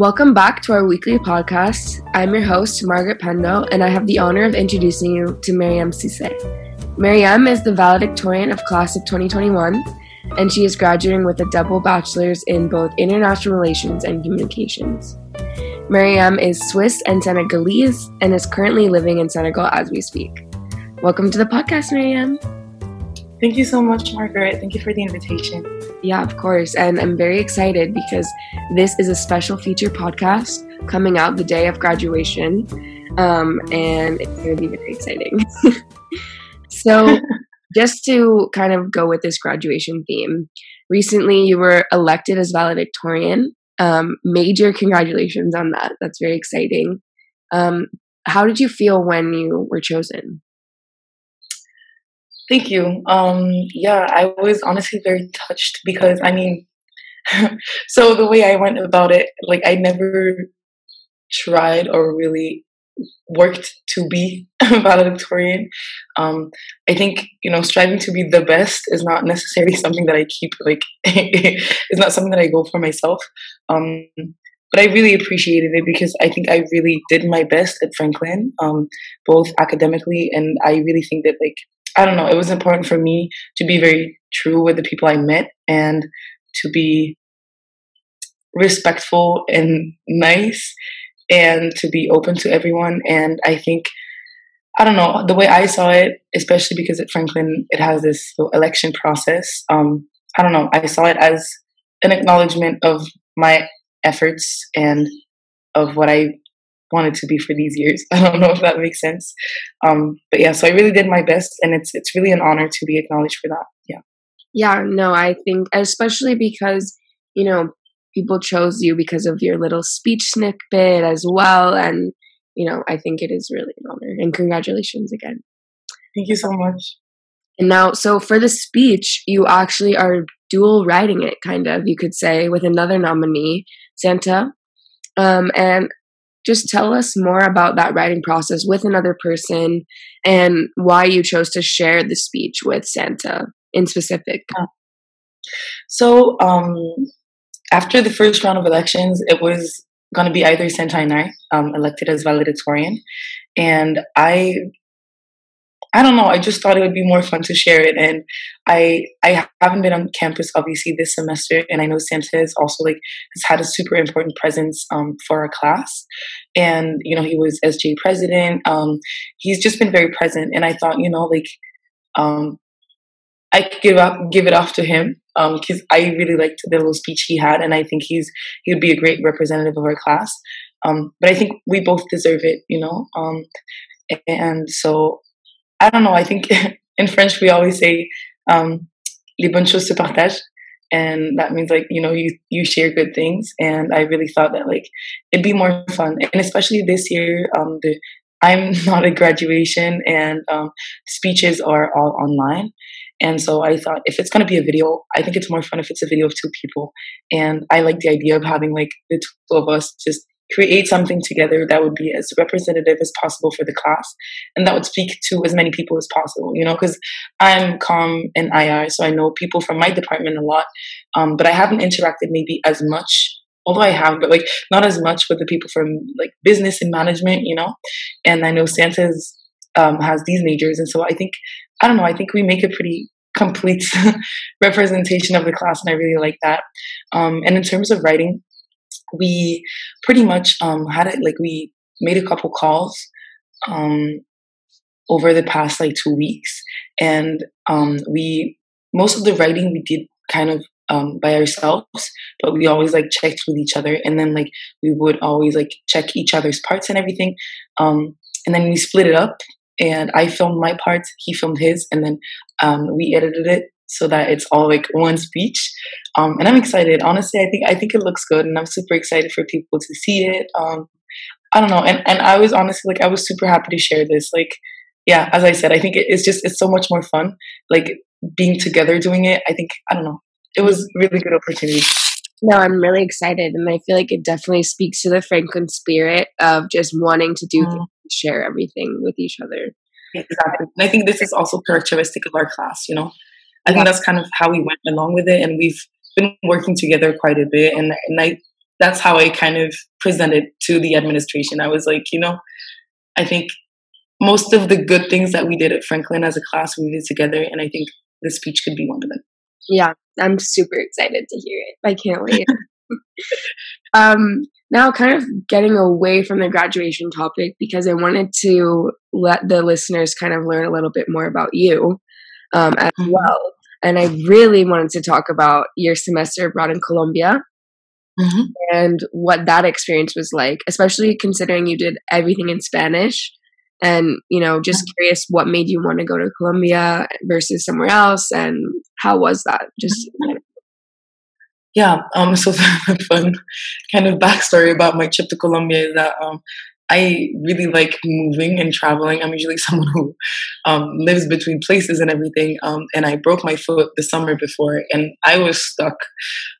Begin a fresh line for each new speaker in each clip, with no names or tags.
Welcome back to our weekly podcast. I'm your host, Margaret Pendo, and I have the honor of introducing you to Mariam Cisse. Mariam is the valedictorian of class of 2021, and she is graduating with a double bachelor's in both international relations and communications. Mariam is Swiss and Senegalese and is currently living in Senegal as we speak. Welcome to the podcast, Mariam.
Thank you so much, Margaret. Thank you for the invitation.
Yeah, of course. And I'm very excited because this is a special feature podcast coming out the day of graduation. Um, and it's going to be very exciting. so, just to kind of go with this graduation theme, recently you were elected as valedictorian. Um, major congratulations on that. That's very exciting. Um, how did you feel when you were chosen?
Thank you. Um, yeah, I was honestly very touched because I mean, so the way I went about it, like I never tried or really worked to be a valedictorian. Um, I think you know striving to be the best is not necessarily something that I keep like. it's not something that I go for myself. Um, but I really appreciated it because I think I really did my best at Franklin, um, both academically and I really think that like I don't know, it was important for me to be very true with the people I met and to be respectful and nice and to be open to everyone. And I think, I don't know, the way I saw it, especially because at Franklin it has this election process, um, I don't know, I saw it as an acknowledgement of my efforts and of what I wanted to be for these years. I don't know if that makes sense. Um, but yeah, so I really did my best, and it's it's really an honor to be acknowledged for that. Yeah.
Yeah. No, I think especially because you know people chose you because of your little speech snippet as well, and you know I think it is really an honor. And congratulations again.
Thank you so much.
And now, so for the speech, you actually are dual writing it, kind of, you could say, with another nominee, Santa. Um, and just tell us more about that writing process with another person and why you chose to share the speech with Santa in specific.
So, um, after the first round of elections, it was going to be either Santa and I um, elected as valedictorian. And I I don't know. I just thought it would be more fun to share it, and I I haven't been on campus obviously this semester, and I know is also like has had a super important presence um, for our class, and you know he was SJ president. Um, he's just been very present, and I thought you know like um, I could give up give it off to him because um, I really liked the little speech he had, and I think he's he would be a great representative of our class. Um, but I think we both deserve it, you know. Um, and so I don't know. I think in French we always say um, "les bonnes choses se partagent," and that means like you know you you share good things. And I really thought that like it'd be more fun, and especially this year, um, the I'm not a graduation, and um, speeches are all online. And so I thought if it's going to be a video, I think it's more fun if it's a video of two people. And I like the idea of having like the two of us just create something together that would be as representative as possible for the class and that would speak to as many people as possible you know because i'm com and ir so i know people from my department a lot um, but i haven't interacted maybe as much although i have but like not as much with the people from like business and management you know and i know santa's um, has these majors and so i think i don't know i think we make a pretty complete representation of the class and i really like that um, and in terms of writing we pretty much um, had it like we made a couple calls um, over the past like two weeks, and um, we most of the writing we did kind of um, by ourselves, but we always like checked with each other, and then like we would always like check each other's parts and everything, um, and then we split it up. And I filmed my parts, he filmed his, and then um, we edited it so that it's all like one speech. Um, and I'm excited. Honestly, I think I think it looks good, and I'm super excited for people to see it. Um, I don't know, and and I was honestly like I was super happy to share this. Like, yeah, as I said, I think it's just it's so much more fun. Like being together doing it. I think I don't know. It was really good opportunity.
No, I'm really excited, and I feel like it definitely speaks to the Franklin spirit of just wanting to do mm. share everything with each other.
Exactly, and I think this is also characteristic of our class. You know, I think that's kind of how we went along with it, and we've been working together quite a bit. And and I that's how I kind of presented to the administration. I was like, you know, I think most of the good things that we did at Franklin as a class we did together, and I think this speech could be one of them.
Yeah, I'm super excited to hear it. I can't wait. um, now, kind of getting away from the graduation topic because I wanted to let the listeners kind of learn a little bit more about you um, as mm-hmm. well. And I really wanted to talk about your semester abroad in Colombia mm-hmm. and what that experience was like, especially considering you did everything in Spanish. And, you know, just mm-hmm. curious what made you want to go to Colombia versus somewhere else and how was that? Just of
yeah, um, so the fun kind of backstory about my trip to Colombia is that um, I really like moving and traveling. I'm usually someone who um, lives between places and everything. Um, and I broke my foot the summer before, and I was stuck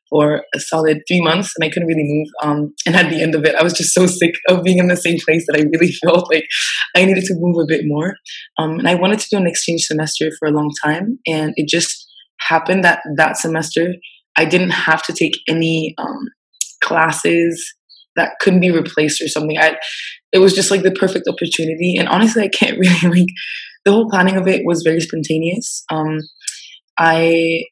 for a solid three months, and I couldn't really move. Um, and at the end of it, I was just so sick of being in the same place that I really felt like I needed to move a bit more. Um, and I wanted to do an exchange semester for a long time, and it just happened that that semester I didn't have to take any um, classes that couldn't be replaced or something. I it was just like the perfect opportunity. And honestly, I can't really like the whole planning of it was very spontaneous. Um, I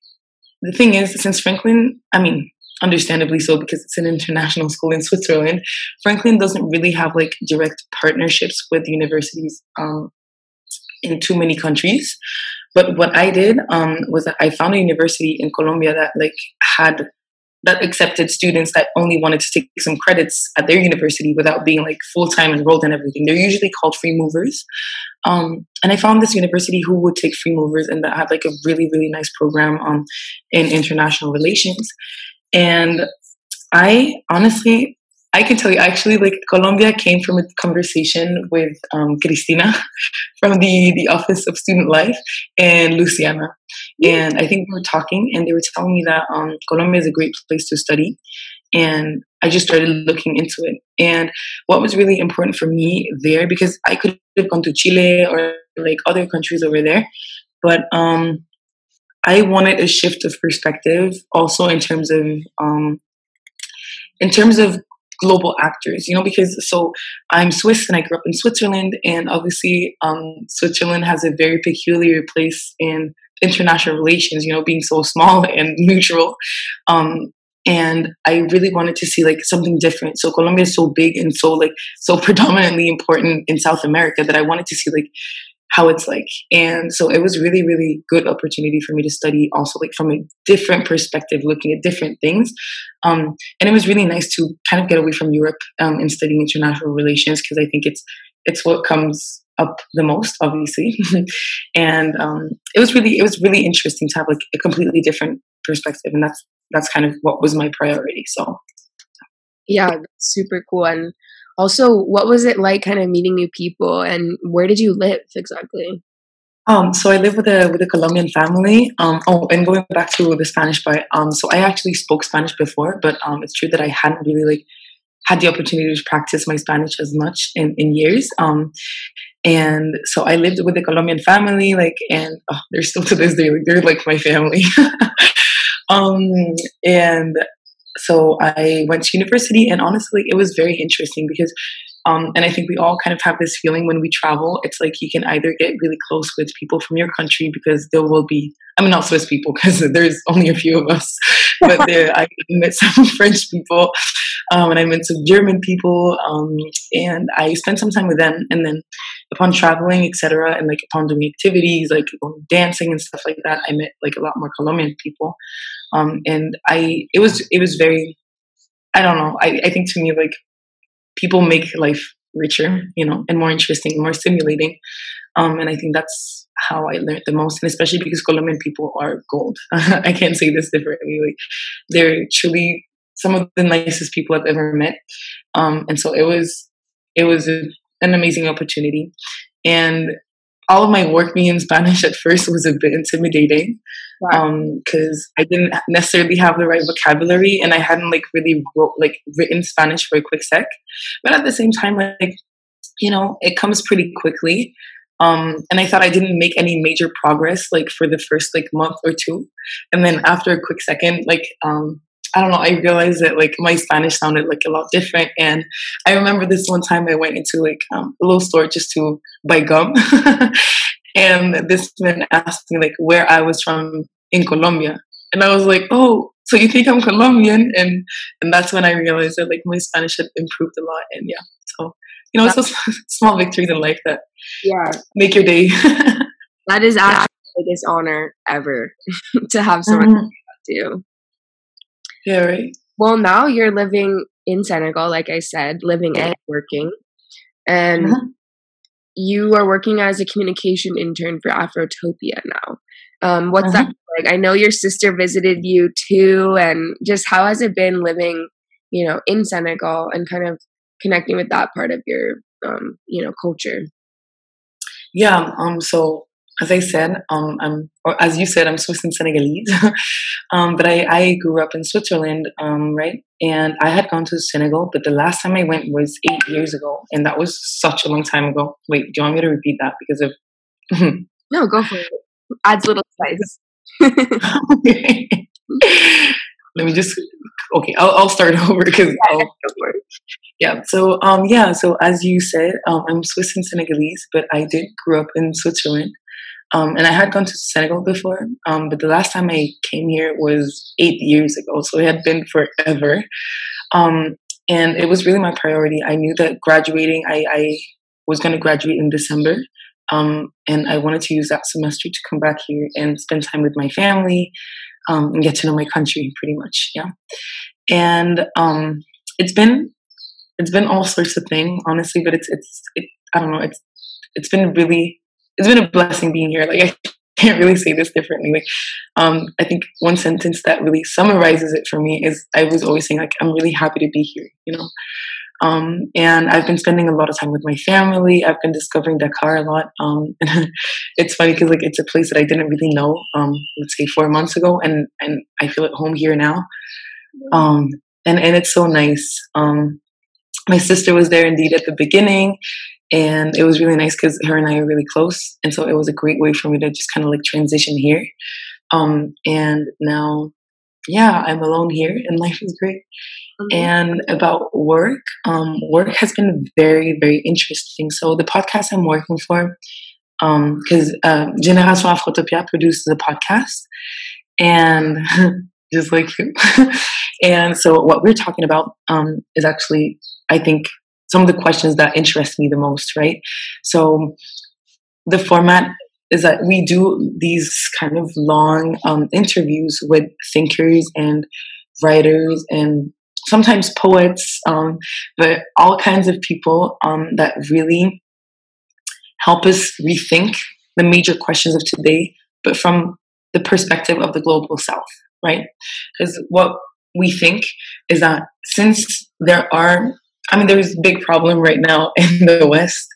the thing is, since Franklin, I mean, understandably so because it's an international school in Switzerland, Franklin doesn't really have like direct partnerships with universities um, in too many countries. But what I did um, was that I found a university in Colombia that like had that accepted students that only wanted to take some credits at their university without being like full time enrolled in everything. They're usually called free movers. Um, and I found this university who would take free movers and that had like a really, really nice program um, in international relations. And I honestly, I can tell you actually like Colombia came from a conversation with um, Cristina from the, the Office of Student Life and Luciana. And I think we were talking and they were telling me that um, Colombia is a great place to study. And I just started looking into it. And what was really important for me there, because I could have gone to Chile or like other countries over there, but um, I wanted a shift of perspective also in terms of um, in terms of global actors, you know, because so I'm Swiss and I grew up in Switzerland, and obviously um, Switzerland has a very peculiar place in international relations, you know, being so small and neutral. Um, and I really wanted to see like something different. So Colombia is so big and so like so predominantly important in South America that I wanted to see like how it's like. And so it was really, really good opportunity for me to study also like from a different perspective, looking at different things. Um, and it was really nice to kind of get away from Europe um, and studying international relations because I think it's it's what comes up the most, obviously. and um, it was really it was really interesting to have like a completely different perspective, and that's that's kind of what was my priority. So
yeah, super cool and also what was it like kind of meeting new people and where did you live exactly
um, so I live with a with a Colombian family. Um, oh, and going back to the Spanish part, um, so I actually spoke Spanish before, but um, it's true that I hadn't really like had the opportunity to practice my Spanish as much in, in years. Um, and so I lived with a Colombian family, like, and oh, they're still to this day, like, they're like my family. um, and so I went to university, and honestly, it was very interesting because, um, and I think we all kind of have this feeling when we travel. It's like you can either get really close with people from your country because there will be, I mean, not Swiss people because there's only a few of us, but there I met some French people, um, and I met some German people, um, and I spent some time with them, and then upon traveling, etc., and like upon doing activities like dancing and stuff like that, I met like a lot more Colombian people. Um, and I, it was, it was very, I don't know. I, I think to me, like people make life richer, you know, and more interesting, more stimulating. Um, and I think that's how I learned the most, and especially because Colombian people are gold. I can't say this differently. Like they're truly some of the nicest people I've ever met. Um, and so it was, it was a, an amazing opportunity. And all of my work being in Spanish at first was a bit intimidating because um, I didn't necessarily have the right vocabulary and I hadn't like really wrote, like written Spanish for a quick sec. But at the same time, like you know, it comes pretty quickly. Um, and I thought I didn't make any major progress like for the first like month or two, and then after a quick second, like um, I don't know, I realized that like my Spanish sounded like a lot different. And I remember this one time I went into like um, a little store just to buy gum. and this man asked me like where I was from in Colombia. And I was like, oh, so you think I'm Colombian? And and that's when I realized that like my Spanish had improved a lot. And yeah, you know, it's those small victories in life that
yeah
make your day.
that is actually the biggest honor ever to have someone mm-hmm. to you.
Yeah, right.
Well, now you're living in Senegal, like I said, living and working, and uh-huh. you are working as a communication intern for Afrotopia now. Um, what's uh-huh. that like? I know your sister visited you too, and just how has it been living, you know, in Senegal and kind of connecting with that part of your, um, you know, culture?
Yeah. Um. So as I said, um, I'm, or as you said, I'm Swiss and Senegalese. um, but I, I grew up in Switzerland, um, right? And I had gone to Senegal, but the last time I went was eight years ago, and that was such a long time ago. Wait, do you want me to repeat that because of?
no, go for it. Adds little spice.
Let me just. Okay, I'll, I'll start over because yeah. So um yeah. So as you said, um, I'm Swiss and Senegalese, but I did grow up in Switzerland. Um, and I had gone to Senegal before, um, but the last time I came here was eight years ago, so it had been forever. Um, and it was really my priority. I knew that graduating, I, I was going to graduate in December, um, and I wanted to use that semester to come back here and spend time with my family um, and get to know my country, pretty much. Yeah, and um, it's been it's been all sorts of thing honestly, but it's it's it, I don't know, it's it's been really it's been a blessing being here. Like I can't really say this differently. Like, um, I think one sentence that really summarizes it for me is I was always saying like I'm really happy to be here. You know. Um, and I've been spending a lot of time with my family. I've been discovering Dakar a lot. Um, it's funny because like it's a place that I didn't really know, um, let's say four months ago, and and I feel at home here now. Um, and and it's so nice. Um, my sister was there indeed at the beginning, and it was really nice because her and I are really close, and so it was a great way for me to just kind of like transition here. Um, and now, yeah, I'm alone here, and life is great. Mm-hmm. And about work, um, work has been very, very interesting. So the podcast I'm working for, because um, uh, Generation Afrotopia produces a podcast, and just like you. and so what we're talking about um, is actually, I think, some of the questions that interest me the most, right? So the format is that we do these kind of long um, interviews with thinkers and writers and sometimes poets, um, but all kinds of people um, that really help us rethink the major questions of today, but from the perspective of the global south, right? Because what we think is that since there are I mean, there's a big problem right now in the West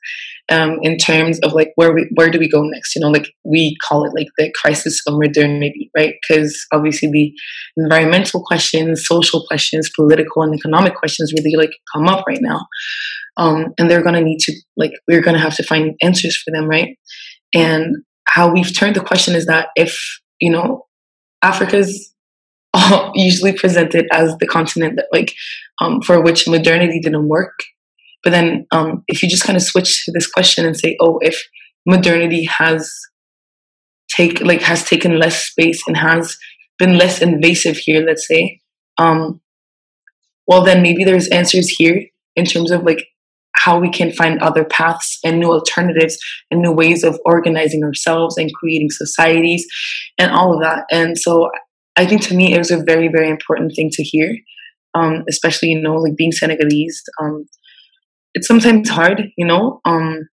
um, in terms of like where we where do we go next? You know, like we call it like the crisis of modernity, right? Because obviously the environmental questions, social questions, political and economic questions really like come up right now, um, and they're gonna need to like we're gonna have to find answers for them, right? And how we've turned the question is that if you know Africa's usually presented as the continent that like um, for which modernity didn't work. But then um, if you just kind of switch to this question and say, oh, if modernity has take like has taken less space and has been less invasive here, let's say, um, well then maybe there's answers here in terms of like how we can find other paths and new alternatives and new ways of organizing ourselves and creating societies and all of that. And so I think to me it was a very, very important thing to hear um, especially you know like being Senegalese. Um, it's sometimes hard, you know, um,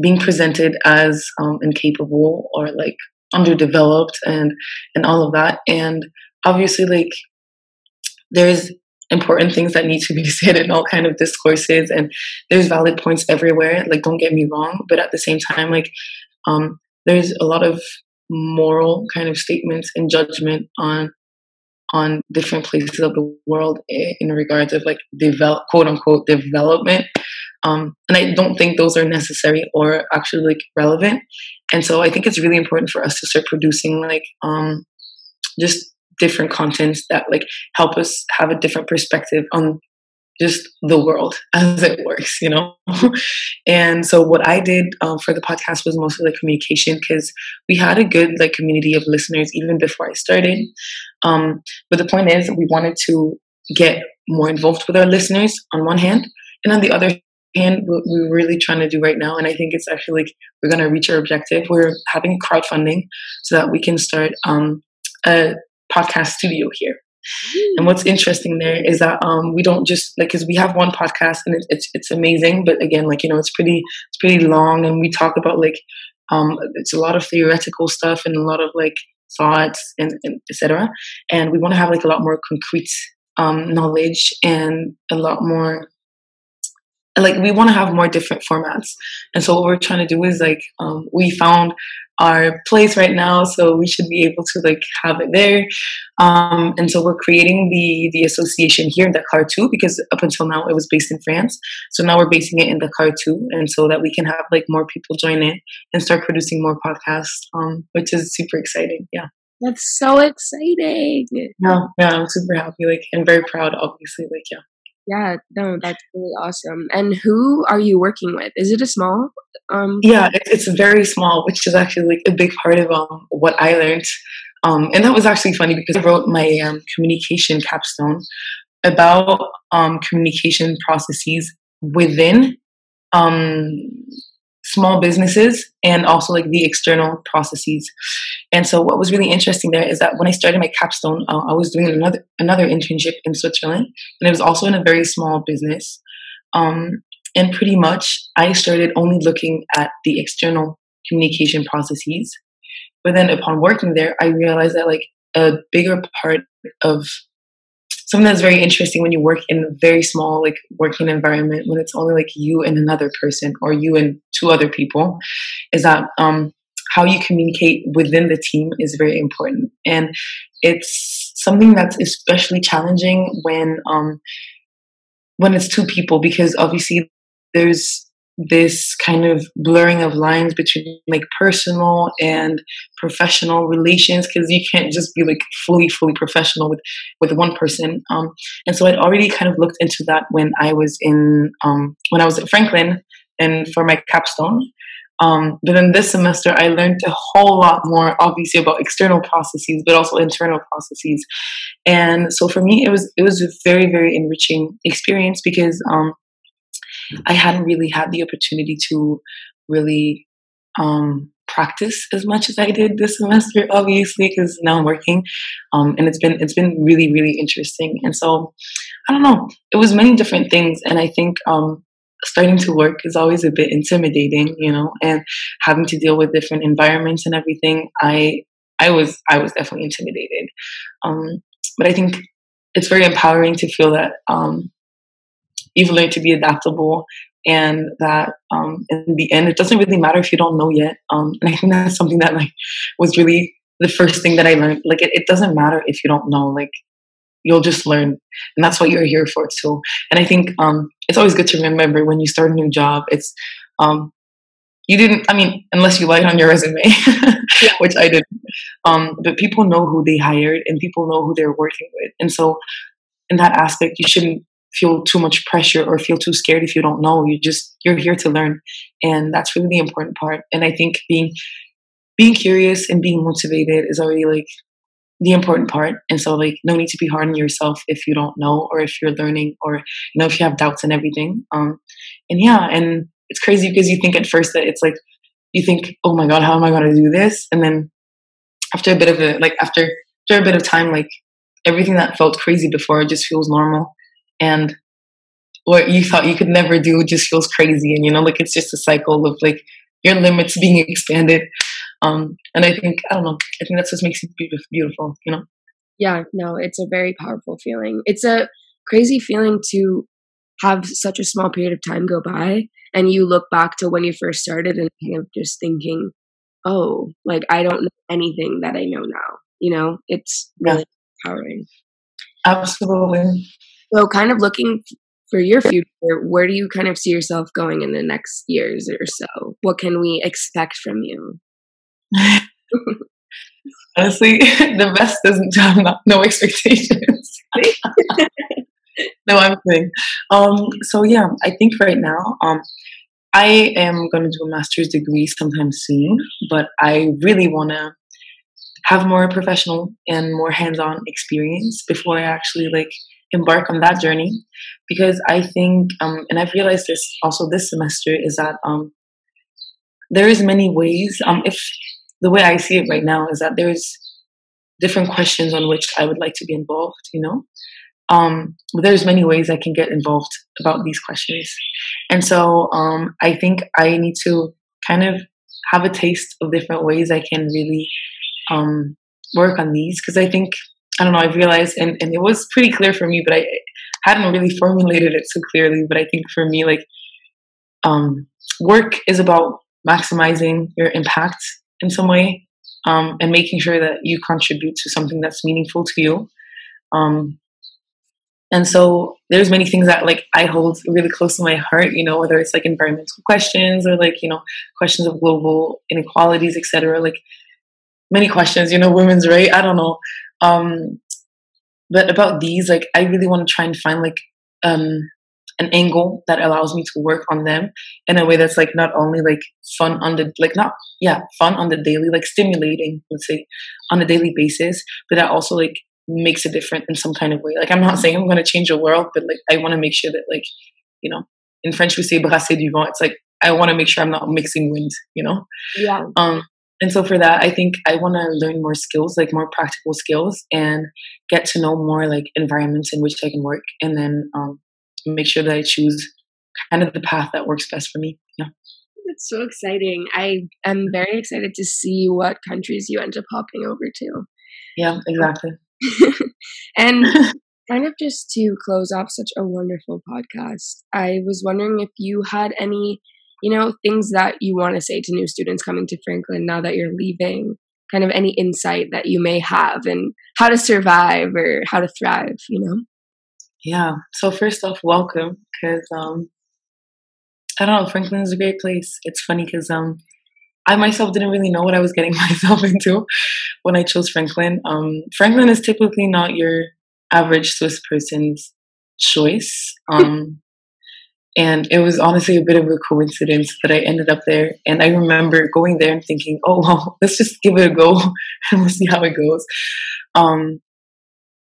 being presented as um, incapable or like underdeveloped and and all of that. And obviously, like there's important things that need to be said in all kind of discourses, and there's valid points everywhere. Like don't get me wrong, but at the same time, like um, there's a lot of moral kind of statements and judgment on on different places of the world in regards of like develop quote unquote development. Um, and i don't think those are necessary or actually like relevant. And so i think it's really important for us to start producing like um, just different contents that like help us have a different perspective on just the world as it works, you know? and so what I did um, for the podcast was mostly like communication because we had a good like community of listeners even before I started. Um, but the point is we wanted to get more involved with our listeners on one hand. And on the other hand, what we're really trying to do right now, and I think it's actually like we're going to reach our objective. We're having crowdfunding so that we can start um, a podcast studio here. And what's interesting there is that um, we don't just like because we have one podcast and it's, it's it's amazing, but again, like you know, it's pretty it's pretty long, and we talk about like um, it's a lot of theoretical stuff and a lot of like thoughts and, and etc. And we want to have like a lot more concrete um, knowledge and a lot more like we want to have more different formats and so what we're trying to do is like um, we found our place right now so we should be able to like have it there. Um, and so we're creating the the association here in dakar too because up until now it was based in france. So now we're basing it in dakar too and so that we can have like more people join it and start producing more podcasts um, which is super exciting yeah.
That's so exciting!
Yeah yeah i'm super happy like and very proud obviously like yeah
yeah, no, that's really awesome. And who are you working with? Is it a small? Um,
yeah, it's, very small, which is actually like a big part of um, what I learned. Um, and that was actually funny because I wrote my um, communication capstone about um, communication processes within um, small businesses and also like the external processes. And so what was really interesting there is that when I started my capstone, uh, I was doing another another internship in Switzerland, and it was also in a very small business. Um, and pretty much, I started only looking at the external communication processes. But then, upon working there, I realized that like a bigger part of something that's very interesting when you work in a very small like working environment when it's only like you and another person or you and two other people is that um, how you communicate within the team is very important. And it's something that's especially challenging when um, when it's two people because obviously there's this kind of blurring of lines between like personal and professional relations because you can't just be like fully fully professional with with one person um and so i'd already kind of looked into that when i was in um when i was at franklin and for my capstone um, but then this semester, I learned a whole lot more, obviously, about external processes, but also internal processes. And so for me, it was it was a very very enriching experience because um, I hadn't really had the opportunity to really um, practice as much as I did this semester, obviously, because now I'm working, um, and it's been it's been really really interesting. And so, I don't know, it was many different things, and I think um, starting to work is always a bit intimidating, you know, and having to deal with different environments and everything. I I was I was definitely intimidated, um, but I think it's very empowering to feel that um, you've learned to be adaptable and that um, in the end it doesn't really matter if you don't know yet. Um, and i think that's something that like was really the first thing that i learned. Like it, it doesn't matter if you don't know like you'll just learn. And that's what you're here for too. And i think um, it's always good to remember when you start a new job it's um, you didn't i mean unless you lied on your resume which i did um, but people know who they hired and people know who they're working with. And so in that aspect you shouldn't feel too much pressure or feel too scared if you don't know. You just you're here to learn, and that's really the important part. And I think being being curious and being motivated is already like the important part. And so like no need to be hard on yourself if you don't know or if you're learning or you know if you have doubts and everything. Um, and yeah, and it's crazy because you think at first that it's like you think, oh my god, how am I going to do this? And then after a bit of a like after after a bit of time, like everything that felt crazy before just feels normal and what you thought you could never do just feels crazy and you know like it's just a cycle of like your limits being expanded um and i think i don't know i think that's what makes it beautiful you know?
Yeah no it's a very powerful feeling. It's a crazy feeling to have such a small period of time go by and you look back to when you first started and kind of just thinking oh like i don't know anything that i know now you know? It's really yeah. empowering.
Absolutely
so, kind of looking for your future, where do you kind of see yourself going in the next years or so? What can we expect from you?
honestly, the best doesn't have not, no expectations. no, I'm kidding. Um, so yeah, I think right now, um, I am going to do a master's degree sometime soon, but I really want to have more professional and more hands-on experience before I actually like embark on that journey. Because I think um, and I've realized this also this semester is that um, there is many ways. Um, if the way I see it right now is that there's different questions on which I would like to be involved you know? Um, there's many ways I can get involved about these questions. And so um, I think I need to kind of have a taste of different ways I can really um, work on these. Because I think I don't know I've realized and, and it was pretty clear for me, but I hadn't really formulated it so clearly. But I think for me, like um, work is about maximizing your impact in some way um, and making sure that you contribute to something that's meaningful to you. Um, and so there's many things that like I hold really close to my heart, you know, whether it's like environmental questions or like, you know, questions of global inequalities, etc. Like many questions, you know, women's right. I don't know. Um, but about these, like, I really want to try and find like um, an angle that allows me to work on them in a way that's like not only like fun on the like not yeah fun on the daily like stimulating let's say on a daily basis, but that also like makes a difference in some kind of way. Like I'm not saying I'm going to change the world, but like I want to make sure that like you know in French we say brasser du vent. It's like I want to make sure I'm not mixing wind. You know.
Yeah.
Um and so for that i think i want to learn more skills like more practical skills and get to know more like environments in which i can work and then um, make sure that i choose kind of the path that works best for me yeah.
It's so exciting. I am very excited to see what countries you end up hopping over to.
Yeah exactly.
And kind of just to close off such a wonderful podcast i was wondering if you had any you know, things that you want to say to new students coming to Franklin now that you're leaving, kind of any insight that you may have and how to survive or how to thrive, you know?
Yeah. So first off, welcome because um I don't know, Franklin is a great place. It's funny because um I myself didn't really know what I was getting myself into when I chose Franklin. Um Franklin is typically not your average Swiss person's choice. Um and it was honestly a bit of a coincidence that I ended up there. And I remember going there and thinking, oh, well, let's just give it a go and we'll see how it goes. Um,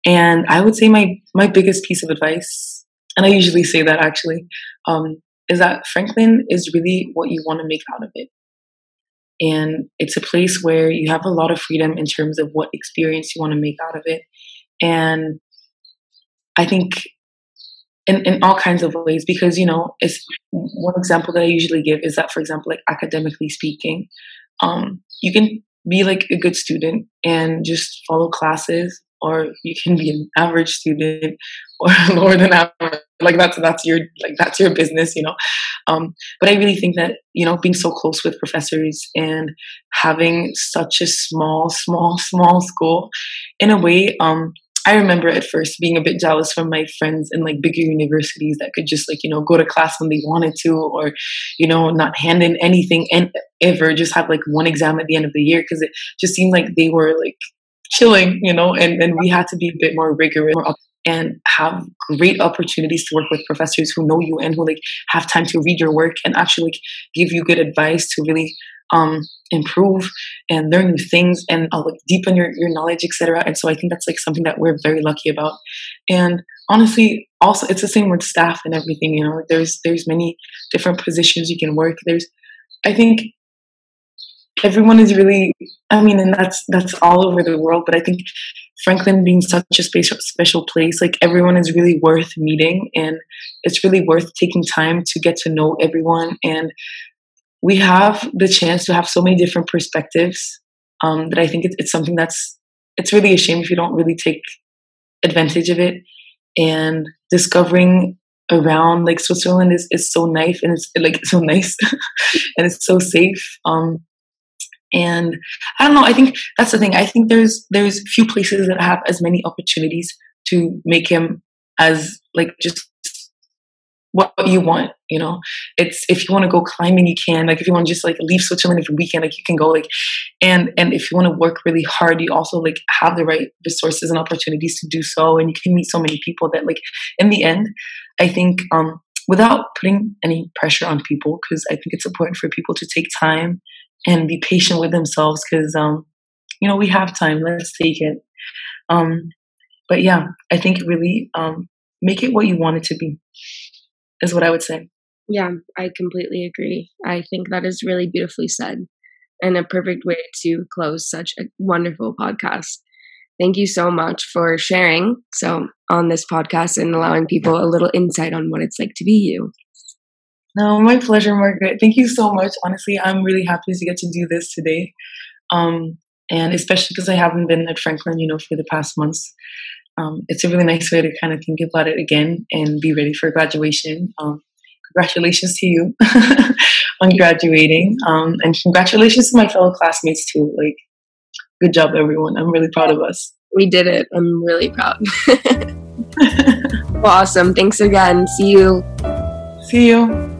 and I would say my, my biggest piece of advice, and I usually say that actually, um, is that Franklin is really what you want to make out of it. And it's a place where you have a lot of freedom in terms of what experience you want to make out of it. And I think in, in all kinds of ways because you know it's one example that i usually give is that for example like academically speaking um, you can be like a good student and just follow classes or you can be an average student or lower than average. Like that's that's your like that's your business you know? Um, but i really think that you know being so close with professors and having such a small small small school in a way um, I remember at first being a bit jealous from my friends in like bigger universities that could just like, you know, go to class when they wanted to or, you know, not hand in anything and ever just have like one exam at the end of the year because it just seemed like they were like chilling, you know, and, and we had to be a bit more rigorous and have great opportunities to work with professors who know you and who like have time to read your work and actually like give you good advice to really um, improve and learn new things and uh, like deepen your, your knowledge, etc. And so I think that's like something that we're very lucky about. And honestly, also it's the same with staff and everything. You know, there's there's many different positions you can work. There's, I think, everyone is really. I mean, and that's that's all over the world. But I think Franklin being such a special special place, like everyone is really worth meeting, and it's really worth taking time to get to know everyone and we have the chance to have so many different perspectives um, that I think it's, it's something that's it's really a shame if you don't really take advantage of it. And discovering around like Switzerland is, is so nice and it's like so nice and it's so safe. Um, and I don't know. I think that's the thing. I think there's there's few places that have as many opportunities to make him as like just what you want. You know, it's if you want to go climbing, you can. Like if you want to just like leave Switzerland every weekend, like you can go. Like, and and if you want to work really hard, you also like have the right resources and opportunities to do so, and you can meet so many people that like in the end, I think um without putting any pressure on people, because I think it's important for people to take time and be patient with themselves, because um you know we have time. Let's take it. Um, but yeah, I think really um make it what you want it to be is what I would say.
Yeah, I completely agree. I think that is really beautifully said and a perfect way to close such a wonderful podcast. Thank you so much for sharing so on this podcast and allowing people a little insight on what it's like to be you.
No, my pleasure, Margaret. Thank you so much. Honestly, I'm really happy to get to do this today. Um, and especially because I haven't been at Franklin, you know, for the past months um, it's a really nice way to kind of think about it again and be ready for graduation. Um, congratulations to you on graduating, um, and congratulations to my fellow classmates too. Like, good job, everyone. I'm really proud of us.
We did it. I'm really proud. well, awesome. Thanks again. See you.
See you.